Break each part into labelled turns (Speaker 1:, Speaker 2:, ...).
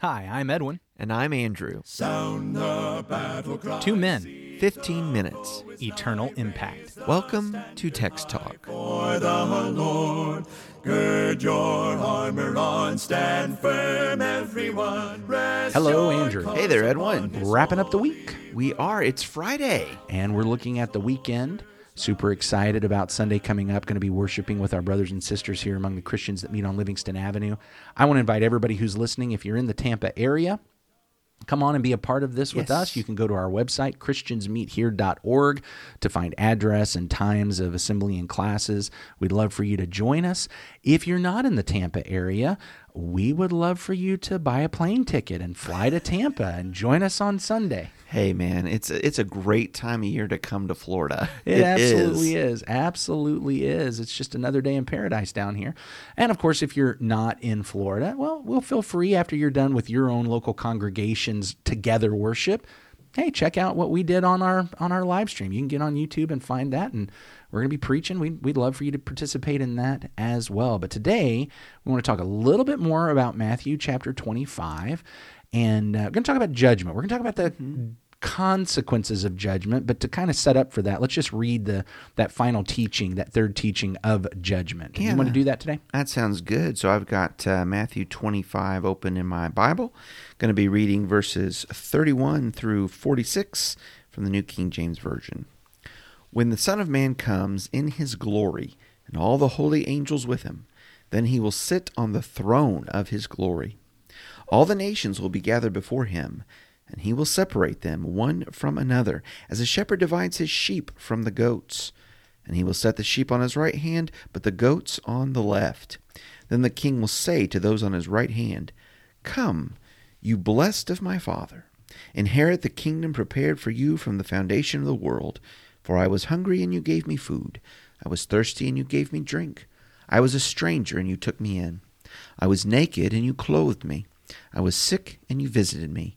Speaker 1: Hi, I'm Edwin.
Speaker 2: And I'm Andrew.
Speaker 3: Sound the battle cry.
Speaker 1: Two men,
Speaker 2: 15 minutes.
Speaker 1: eternal impact.
Speaker 2: Welcome to Text Talk.
Speaker 3: For the Lord, gird your armor on, stand firm, everyone. Rest
Speaker 1: Hello, Andrew.
Speaker 2: Hey there, Edwin.
Speaker 1: Wrapping up the week,
Speaker 2: We are. It's Friday.
Speaker 1: and we're looking at the weekend. Super excited about Sunday coming up. Going to be worshiping with our brothers and sisters here among the Christians that meet on Livingston Avenue. I want to invite everybody who's listening, if you're in the Tampa area, come on and be a part of this with us. You can go to our website, christiansmeethere.org, to find address and times of assembly and classes. We'd love for you to join us. If you're not in the Tampa area, we would love for you to buy a plane ticket and fly to Tampa and join us on Sunday.
Speaker 2: Hey, man, it's a, it's a great time of year to come to Florida.
Speaker 1: It, absolutely is. Absolutely is. It's just another day in paradise down here. And of course, if you're not in Florida, well, we'll feel free after you're done with your own local congregations together worship. Hey, check out what we did on our on our live stream. You can get on YouTube and find that, and we're going to be preaching. We'd, we'd love for you to participate in that as well. But today, we want to talk a little bit more about Matthew chapter 25, and uh, we're going to talk about judgment. We're going to talk about the consequences of judgment but to kind of set up for that let's just read the that final teaching that third teaching of judgment you want to do that today
Speaker 2: That sounds good. So I've got uh, Matthew 25 open in my Bible. Going to be reading verses 31 through 46 from the New King James Version. When the Son of Man comes in his glory, and all the holy angels with him, then he will sit on the throne of his glory. All the nations will be gathered before him, and he will separate them one from another, as a shepherd divides his sheep from the goats. And he will set the sheep on his right hand, but the goats on the left. Then the king will say to those on his right hand, Come, you blessed of my Father, inherit the kingdom prepared for you from the foundation of the world. For I was hungry, and you gave me food. I was thirsty, and you gave me drink. I was a stranger, and you took me in. I was naked, and you clothed me. I was sick, and you visited me.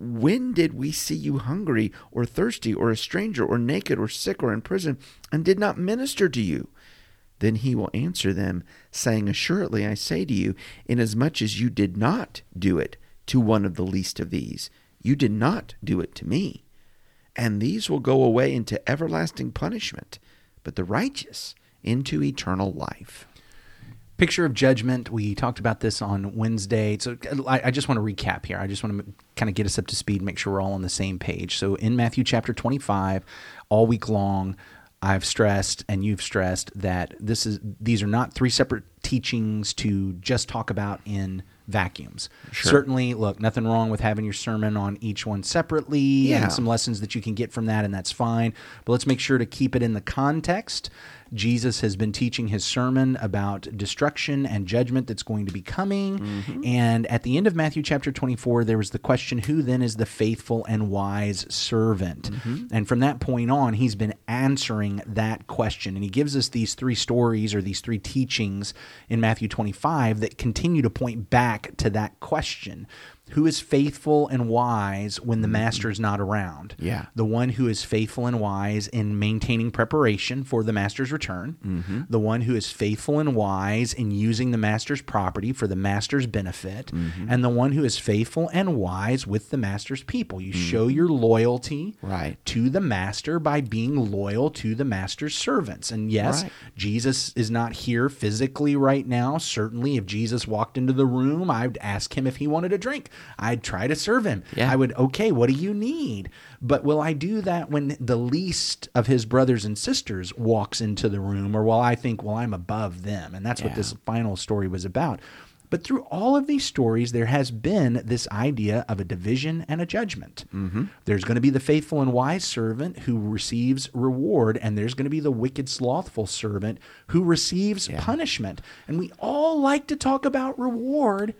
Speaker 2: when did we see you hungry, or thirsty, or a stranger, or naked, or sick, or in prison, and did not minister to you? Then he will answer them, saying, Assuredly I say to you, inasmuch as you did not do it to one of the least of these, you did not do it to me. And these will go away into everlasting punishment, but the righteous into eternal life.
Speaker 1: Picture of judgment. We talked about this on wednesday. So i, I just want to recap here. I just want to kind of get us up to speed make sure we're all on the same page. So in matthew chapter 25 all week long i've stressed and you've stressed that this is these are not three separate teachings to just talk about in vacuums certainly look nothing wrong with having your sermon on each one separately
Speaker 2: Yeah.
Speaker 1: and some lessons that you can get from that, and that's fine. But let's make sure to keep it in the context. Jesus has been teaching his sermon about destruction and judgment that's going to be coming. Mm-hmm. And at the end of Matthew chapter 24, there was the question who then is the faithful and wise servant? Mm-hmm. And from that point on, he's been answering that question. And he gives us these three stories or these three teachings in Matthew 25 that continue to point back to that question. Who is faithful and wise when the mm-hmm. master is not around?
Speaker 2: Yeah.
Speaker 1: The one who is faithful and wise in maintaining preparation for the master's return. Mm-hmm. The one who is faithful and wise in using the master's property for the master's benefit. Mm-hmm. And the one who is faithful and wise with the master's people. You show your loyalty
Speaker 2: Right.
Speaker 1: to the master by being loyal to the master's servants. And yes,
Speaker 2: Right.
Speaker 1: Jesus is not here physically right now. Certainly, if Jesus walked into the room, I'd ask him if he wanted a drink. I'd try to serve him.
Speaker 2: Yeah.
Speaker 1: I would, okay, what do you need? But will I do that when the least of his brothers and sisters walks into the room, or will I think, well, I'm above them? And that's what this final story was about. But through all of these stories, there has been this idea of a division and a judgment. Mm-hmm. There's going to be the faithful and wise servant who receives reward, and there's going to be the wicked, slothful servant who receives punishment. And we all like to talk about reward.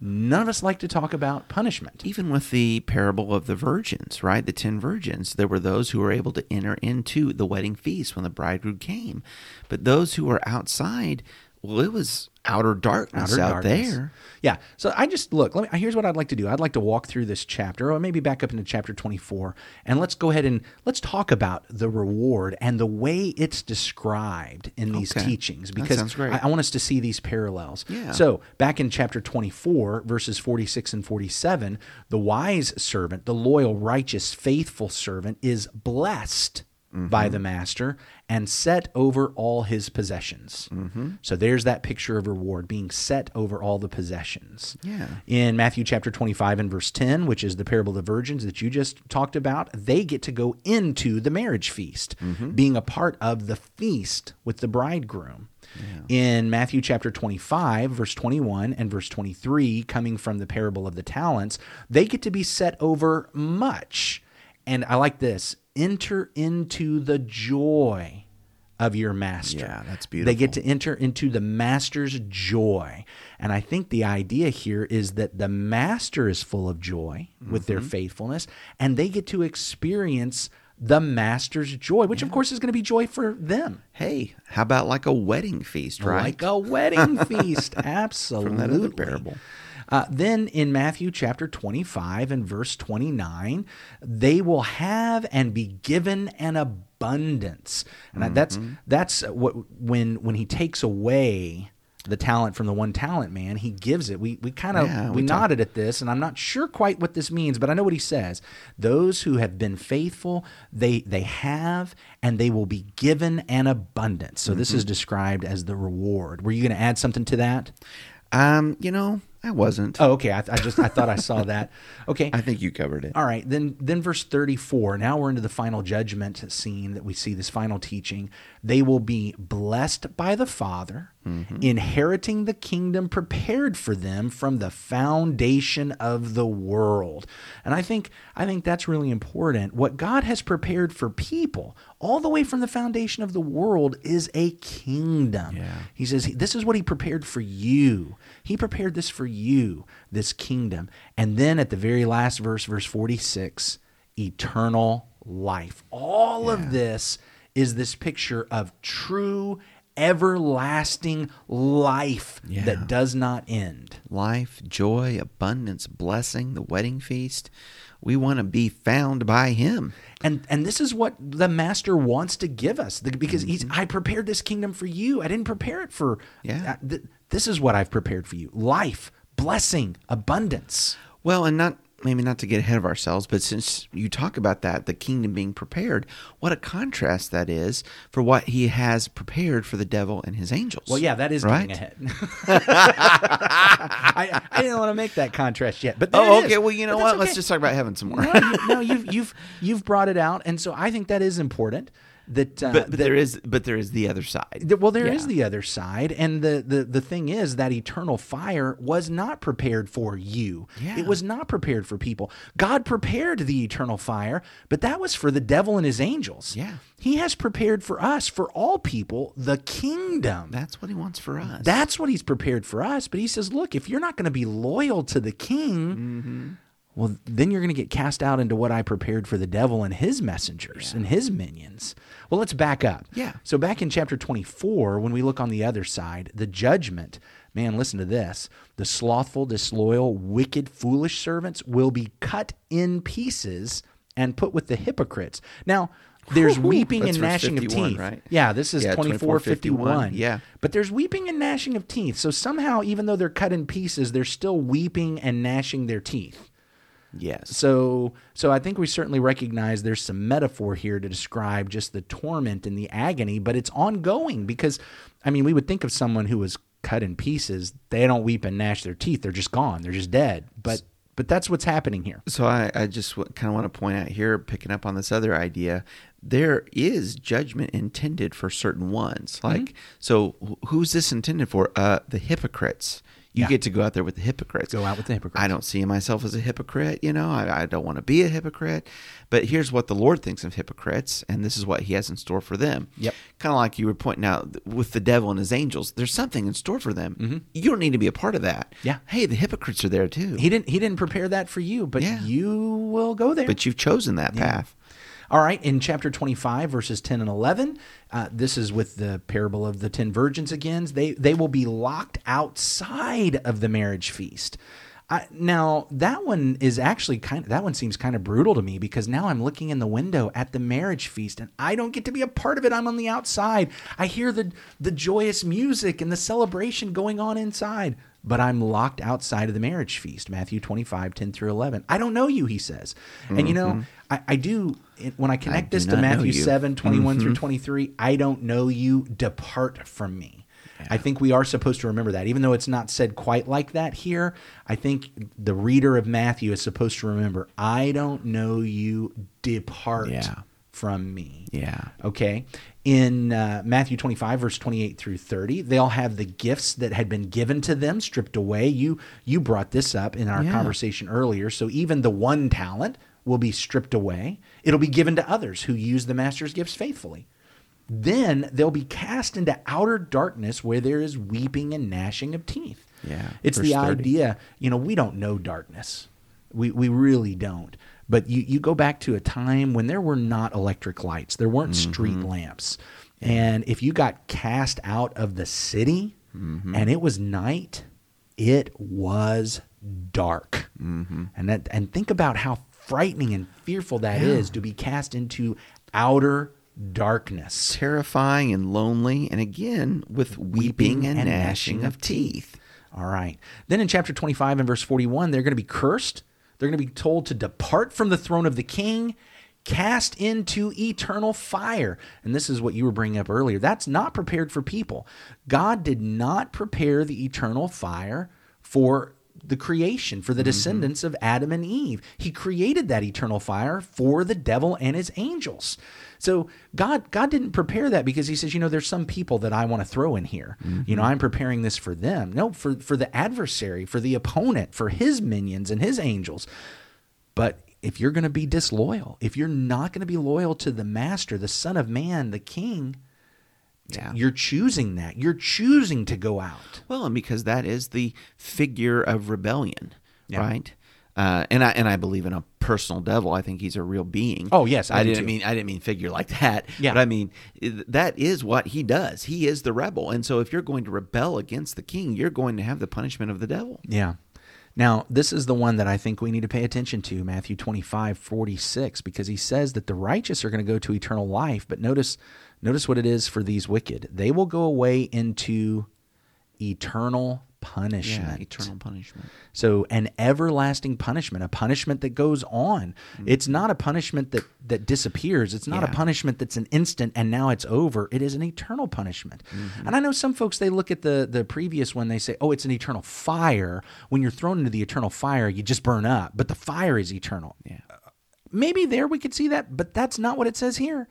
Speaker 1: None of us like to talk about punishment.
Speaker 2: Even with the parable of the virgins, right? The ten virgins, there were those who were able to enter into the wedding feast when the bridegroom came. But those who were outside, well, it was outer darkness
Speaker 1: outer
Speaker 2: out
Speaker 1: darkness.
Speaker 2: there.
Speaker 1: Yeah. So I just look. Let me. Here's what I'd like to do. I'd like to walk through this chapter, or maybe back up into chapter 24, and let's go ahead and let's talk about the reward and the way it's described in these
Speaker 2: Okay.
Speaker 1: teachings. Because. I, I want us to see these parallels.
Speaker 2: Yeah.
Speaker 1: So back in chapter 24, verses 46 and 47, the wise servant, the loyal, righteous, faithful servant, is blessed.
Speaker 2: Mm-hmm.
Speaker 1: By the master and set over all his possessions.
Speaker 2: Mm-hmm.
Speaker 1: So there's that picture of reward being set over all the possessions.
Speaker 2: Yeah.
Speaker 1: In Matthew chapter 25 and verse 10, which is the parable of the virgins that you just talked about, they get to go into the marriage feast,
Speaker 2: Mm-hmm.
Speaker 1: being a part of the feast with the bridegroom. In Matthew chapter 25, verse 21 and verse 23, coming from the parable of the talents, they get to be set over much. And I like this enter into the joy of your master.
Speaker 2: Yeah, that's beautiful.
Speaker 1: They get to enter into the master's joy. And I think the idea here is that the master is full of joy with their
Speaker 2: Mm-hmm.
Speaker 1: faithfulness, and they get to experience the master's joy, which of course is going to be joy for them.
Speaker 2: Hey, how about like a wedding feast, right?
Speaker 1: Like a wedding feast. Absolutely.
Speaker 2: From that other parable.
Speaker 1: Uh, then in Matthew chapter 25 and verse 29, they will have and be given an abundance. And that's
Speaker 2: Mm-hmm.
Speaker 1: that's what when when he takes away the talent from the one talent man, he gives it. We we kind of
Speaker 2: Yeah,
Speaker 1: we,
Speaker 2: we
Speaker 1: nodded at this, and I'm not sure quite what this means, but I know what he says. Those who have been faithful, they they have, and they will be given an abundance. So
Speaker 2: Mm-hmm.
Speaker 1: this is described as the reward. Were you going to add something to that?
Speaker 2: Um, you know, I wasn't.
Speaker 1: Oh, okay. I, I just I thought I saw that. Okay.
Speaker 2: I think you covered it.
Speaker 1: All right, then then verse 34. Now we're into the final judgment scene that we see this final teaching. They will be blessed by the Father, Mm-hmm. inheriting the kingdom prepared for them from the foundation of the world. And I think I think that's really important. What God has prepared for people all the way from the foundation of the world is a kingdom.
Speaker 2: Yeah.
Speaker 1: He says, This is what he prepared for you. He prepared this for you, this kingdom. And then at the very last verse, verse 46, eternal life. All of this is this picture of true, everlasting life
Speaker 2: Yeah.
Speaker 1: that does not end.
Speaker 2: Life, joy, abundance, blessing, the wedding feast. We want to be found by him.
Speaker 1: And and this is what the master wants to give us because he's I prepared this kingdom for you. I didn't prepare it for
Speaker 2: Yeah.
Speaker 1: uh, th- this is what I've prepared for you. Life, blessing, abundance.
Speaker 2: Well, and not maybe not to get ahead of ourselves, but since you talk about that, the kingdom being prepared, what a contrast that is for what he has prepared for the devil and his angels.
Speaker 1: Well, yeah, that is
Speaker 2: right.
Speaker 1: ahead. I, I didn't want to make that contrast yet, but there
Speaker 2: Oh, okay. Well, you know what?
Speaker 1: that's
Speaker 2: Let's just talk about heaven some more.
Speaker 1: no, you, no, you've you've you've brought it out, and so I think that is important. That, uh,
Speaker 2: but, but
Speaker 1: that-
Speaker 2: there is, but there is the other side.
Speaker 1: Th- Well, there is
Speaker 2: Yeah.
Speaker 1: the other side, and the, the the thing is that eternal fire was not prepared for you.
Speaker 2: Yeah.
Speaker 1: It was not prepared for people. God prepared the eternal fire, but that was for the devil and his angels.
Speaker 2: Yeah.
Speaker 1: He has prepared for us, for all people, the kingdom.
Speaker 2: That's what he wants for us.
Speaker 1: That's what he's prepared for us. But he says, look, if you're not going to be loyal to the king,
Speaker 2: Mm-hmm.
Speaker 1: Well, then you're going to get cast out into what I prepared for the devil and his messengers and his minions. Well, let's back up.
Speaker 2: Yeah.
Speaker 1: So back in chapter 24, when we look on the other side, the judgment, man, listen to this. The slothful, disloyal, wicked, foolish servants will be cut in pieces and put with the hypocrites. Now, there's weeping
Speaker 2: that's
Speaker 1: and gnashing of teeth.
Speaker 2: right?
Speaker 1: Yeah, this is
Speaker 2: Yeah,
Speaker 1: 24 51.
Speaker 2: 24:51, yeah.
Speaker 1: But there's weeping and gnashing of teeth. So somehow, even though they're cut in pieces, they're still weeping and gnashing their teeth.
Speaker 2: Yes.
Speaker 1: So, so I think we certainly recognize there's some metaphor here to describe just the torment and the agony, but it's ongoing because, I mean, we would think of someone who was cut in pieces. They don't weep and gnash their teeth; they're just gone. They're just dead. But But that's what's happening here.
Speaker 2: So I, I just w- kind of want to point out here, picking up on this other idea, there is judgment intended for certain ones.
Speaker 1: Mm-hmm.
Speaker 2: Like, so who's this intended for? Uh, the hypocrites. You
Speaker 1: Yeah.
Speaker 2: get to go out there with the hypocrites.
Speaker 1: Go out with the hypocrites.
Speaker 2: I don't see myself as a hypocrite. You know, I, I don't want to be a hypocrite. But here's what the Lord thinks of hypocrites, and this is what He has in store for them.
Speaker 1: Yep.
Speaker 2: Kind of like you were pointing out with the devil and his angels. There's something in store for them. You don't need to be a part of that.
Speaker 1: Mm-hmm. Yeah.
Speaker 2: Hey, the hypocrites are there too.
Speaker 1: He didn't he didn't prepare that for you, but
Speaker 2: Yeah.
Speaker 1: you will go there.
Speaker 2: but you've chosen that path.
Speaker 1: All right, in chapter 25, verses 10 and 11, uh, this is with the parable of the 10 virgins again. They, they will be locked outside of the marriage feast. I, now, that one is actually kind of, that one seems kind of brutal to me because now I'm looking in the window at the marriage feast and I don't get to be a part of it. I'm on the outside. I hear the, the joyous music and the celebration going on inside, but I'm locked outside of the marriage feast. Matthew 25, 10 through 11. I don't know you, he says. And you know, mm-hmm. I, I do, when I connect
Speaker 2: do
Speaker 1: this to Matthew
Speaker 2: you.
Speaker 1: 7, 21 through mm-hmm. 23, I don't know you, depart from me. I think we are supposed to remember that. Even though it's not said quite like that here, I think the reader of Matthew is supposed to remember, I don't know you, depart
Speaker 2: Yeah.
Speaker 1: from me.
Speaker 2: Yeah.
Speaker 1: Okay. In uh, Matthew 25, verse 28 through 30, they all have the gifts that had been given to them stripped away. You you brought this up in our
Speaker 2: Yeah.
Speaker 1: conversation earlier. So even the one talent will be stripped away. It'll be given to others who use the master's gifts faithfully. Then they'll be cast into outer darkness where there is weeping and gnashing of teeth.
Speaker 2: Yeah,
Speaker 1: It's the
Speaker 2: 30.
Speaker 1: idea, you know, we don't know darkness. We, we really don't. But you, you go back to a time when there were not electric lights, there weren't street
Speaker 2: Mm-hmm.
Speaker 1: lamps. And if you got cast out of the city
Speaker 2: Mm-hmm.
Speaker 1: and it was night, it was dark.
Speaker 2: Mm-hmm.
Speaker 1: And that and think about how frightening and fearful that is to be cast into outer darkness.
Speaker 2: Terrifying and lonely, and again with weeping, and, gnashing of teeth.
Speaker 1: All right. Then in chapter 25 and verse 41, they're going to be cursed. They're going to be told to depart from the throne of the king, cast into eternal fire. And this is what you were bringing up earlier. That's not prepared for people. God did not prepare the eternal fire for the creation, for the mm-hmm. descendants of Adam and Eve. He created that eternal fire for the devil and his angels. So God God didn't prepare that because he says, you know, there's some people that I want to throw in here. You know, mm-hmm. I'm preparing this for them. No, for for the adversary, for the opponent, for his minions and his angels. But if you're going to be disloyal, if you're not going to be loyal to the master, the son of man, the king,
Speaker 2: Yeah.
Speaker 1: you're choosing that. You're choosing to go out.
Speaker 2: Well, and because that is the figure of rebellion,
Speaker 1: Yeah.
Speaker 2: right? Uh, and I and I believe in a personal devil. I think he's a real being.
Speaker 1: Oh, yes, I
Speaker 2: I, didn't
Speaker 1: too.
Speaker 2: mean I didn't mean figure like that.
Speaker 1: Yeah.
Speaker 2: but I mean that is what he does. He is the rebel, and so if you're going to rebel against the king, you're going to have the punishment of the devil.
Speaker 1: Yeah. Now, this is the one that I think we need to pay attention to, Matthew 25, 46, because he says that the righteous are going to go to eternal life. But notice, notice what it is for these wicked. They will go away into eternal punishment.
Speaker 2: Yeah, eternal punishment.
Speaker 1: So an everlasting punishment, a punishment that goes on. Mm-hmm. It's not a punishment that that disappears. It's not a punishment that's an instant and now it's over. It is an eternal punishment. Mm-hmm. And I know some folks they look at the the previous one they say, "Oh, it's an eternal fire. When you're thrown into the eternal fire, you just burn up, but the fire is eternal."
Speaker 2: Yeah.
Speaker 1: maybe there we could see that, but that's not what it says here.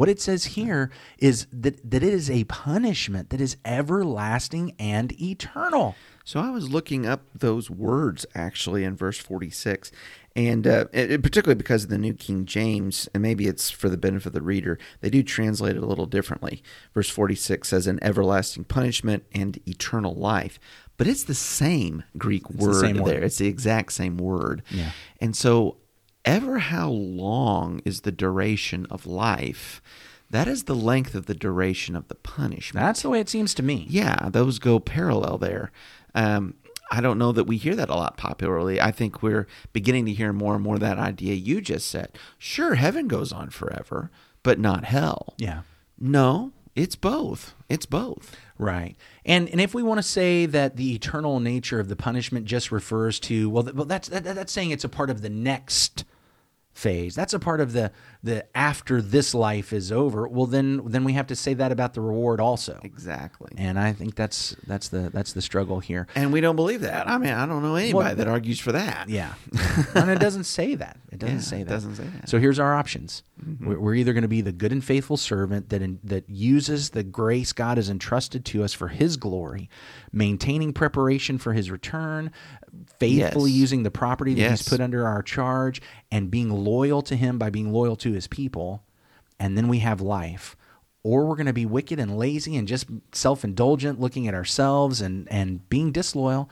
Speaker 1: What it says here is that, that it is a punishment that is everlasting and eternal.
Speaker 2: So I was looking up those words actually in verse 46, and uh, it, particularly because of the New King James, and maybe it's for the benefit of the reader, they do translate it a little differently. Verse 46 says an everlasting punishment and eternal life. But it's the same Greek
Speaker 1: the
Speaker 2: word
Speaker 1: same word.
Speaker 2: there. It's the exact same word.
Speaker 1: Yeah.
Speaker 2: And so, ever how long is the duration of life? That is the length of the duration of the punishment.
Speaker 1: That's the way it seems to me.
Speaker 2: Yeah, those go parallel there. Um, I don't know that we hear that a lot popularly. I think we're beginning to hear more and more that idea you just said. Sure, heaven goes on forever, but not hell.
Speaker 1: Yeah.
Speaker 2: No, it's both. It's both.
Speaker 1: Right. And and if we want to say that the eternal nature of the punishment just refers to well, th- well that's that, that's saying it's a part of the next phase. That's a part of the the after this life is over, well then then we have to say that about the reward also.
Speaker 2: Exactly.
Speaker 1: And I think that's that's the that's the struggle here.
Speaker 2: And we don't believe that. I mean, I don't know anybody
Speaker 1: Well,
Speaker 2: that argues for that.
Speaker 1: Yeah, and it doesn't say that. It doesn't
Speaker 2: Yeah,
Speaker 1: say
Speaker 2: it
Speaker 1: that.
Speaker 2: doesn't say that. Mm-hmm.
Speaker 1: So here's our options. We're, we're either going to be the good and faithful servant that in, that uses the grace God has entrusted to us for His glory, maintaining preparation for His return, faithfully
Speaker 2: Yes.
Speaker 1: using the property that
Speaker 2: Yes.
Speaker 1: He's put under our charge, and being loyal to Him by being loyal to His people, and then we have life. Or we're going to be wicked and lazy and just self indulgent, looking at ourselves and, and being disloyal.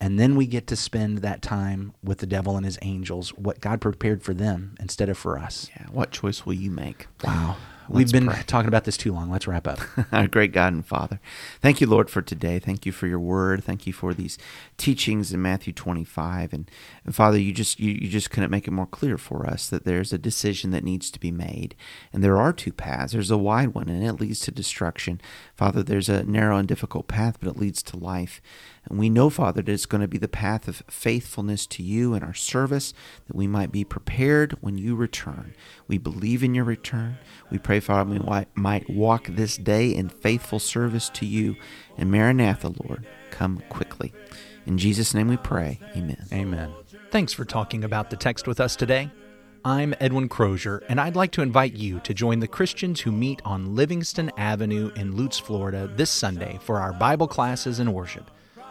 Speaker 1: And then we get to spend that time with the devil and his angels, what God prepared for them instead of for us.
Speaker 2: Yeah. What choice will you make?
Speaker 1: Wow. We've been
Speaker 2: pray.
Speaker 1: talking about this too long. Let's wrap up.
Speaker 2: Our great God and Father. Thank you, Lord, for today. Thank you for your word. Thank you for these teachings in Matthew 25. And, and Father, you just you, you just couldn't make it more clear for us that there's a decision that needs to be made. And there are two paths. There's a wide one, and it leads to destruction. Father, there's a narrow and difficult path, but it leads to life. And we know, Father, that it's going to be the path of faithfulness to you and our service, that we might be prepared when you return. We believe in your return. We pray, Father, we might walk this day in faithful service to you. And Maranatha, Lord, come quickly. In Jesus' name we pray. Amen.
Speaker 1: Amen. Thanks for talking about the text with us today. I'm Edwin Crozier, and I'd like to invite you to join the Christians who meet on Livingston Avenue in Lutz, Florida this Sunday for our Bible classes and worship.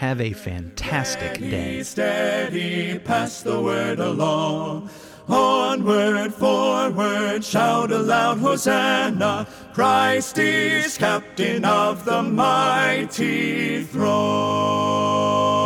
Speaker 1: Have a fantastic day.
Speaker 3: Be steady, pass the word along. Onward, forward, shout aloud, Hosanna! Christ is captain of the mighty throne.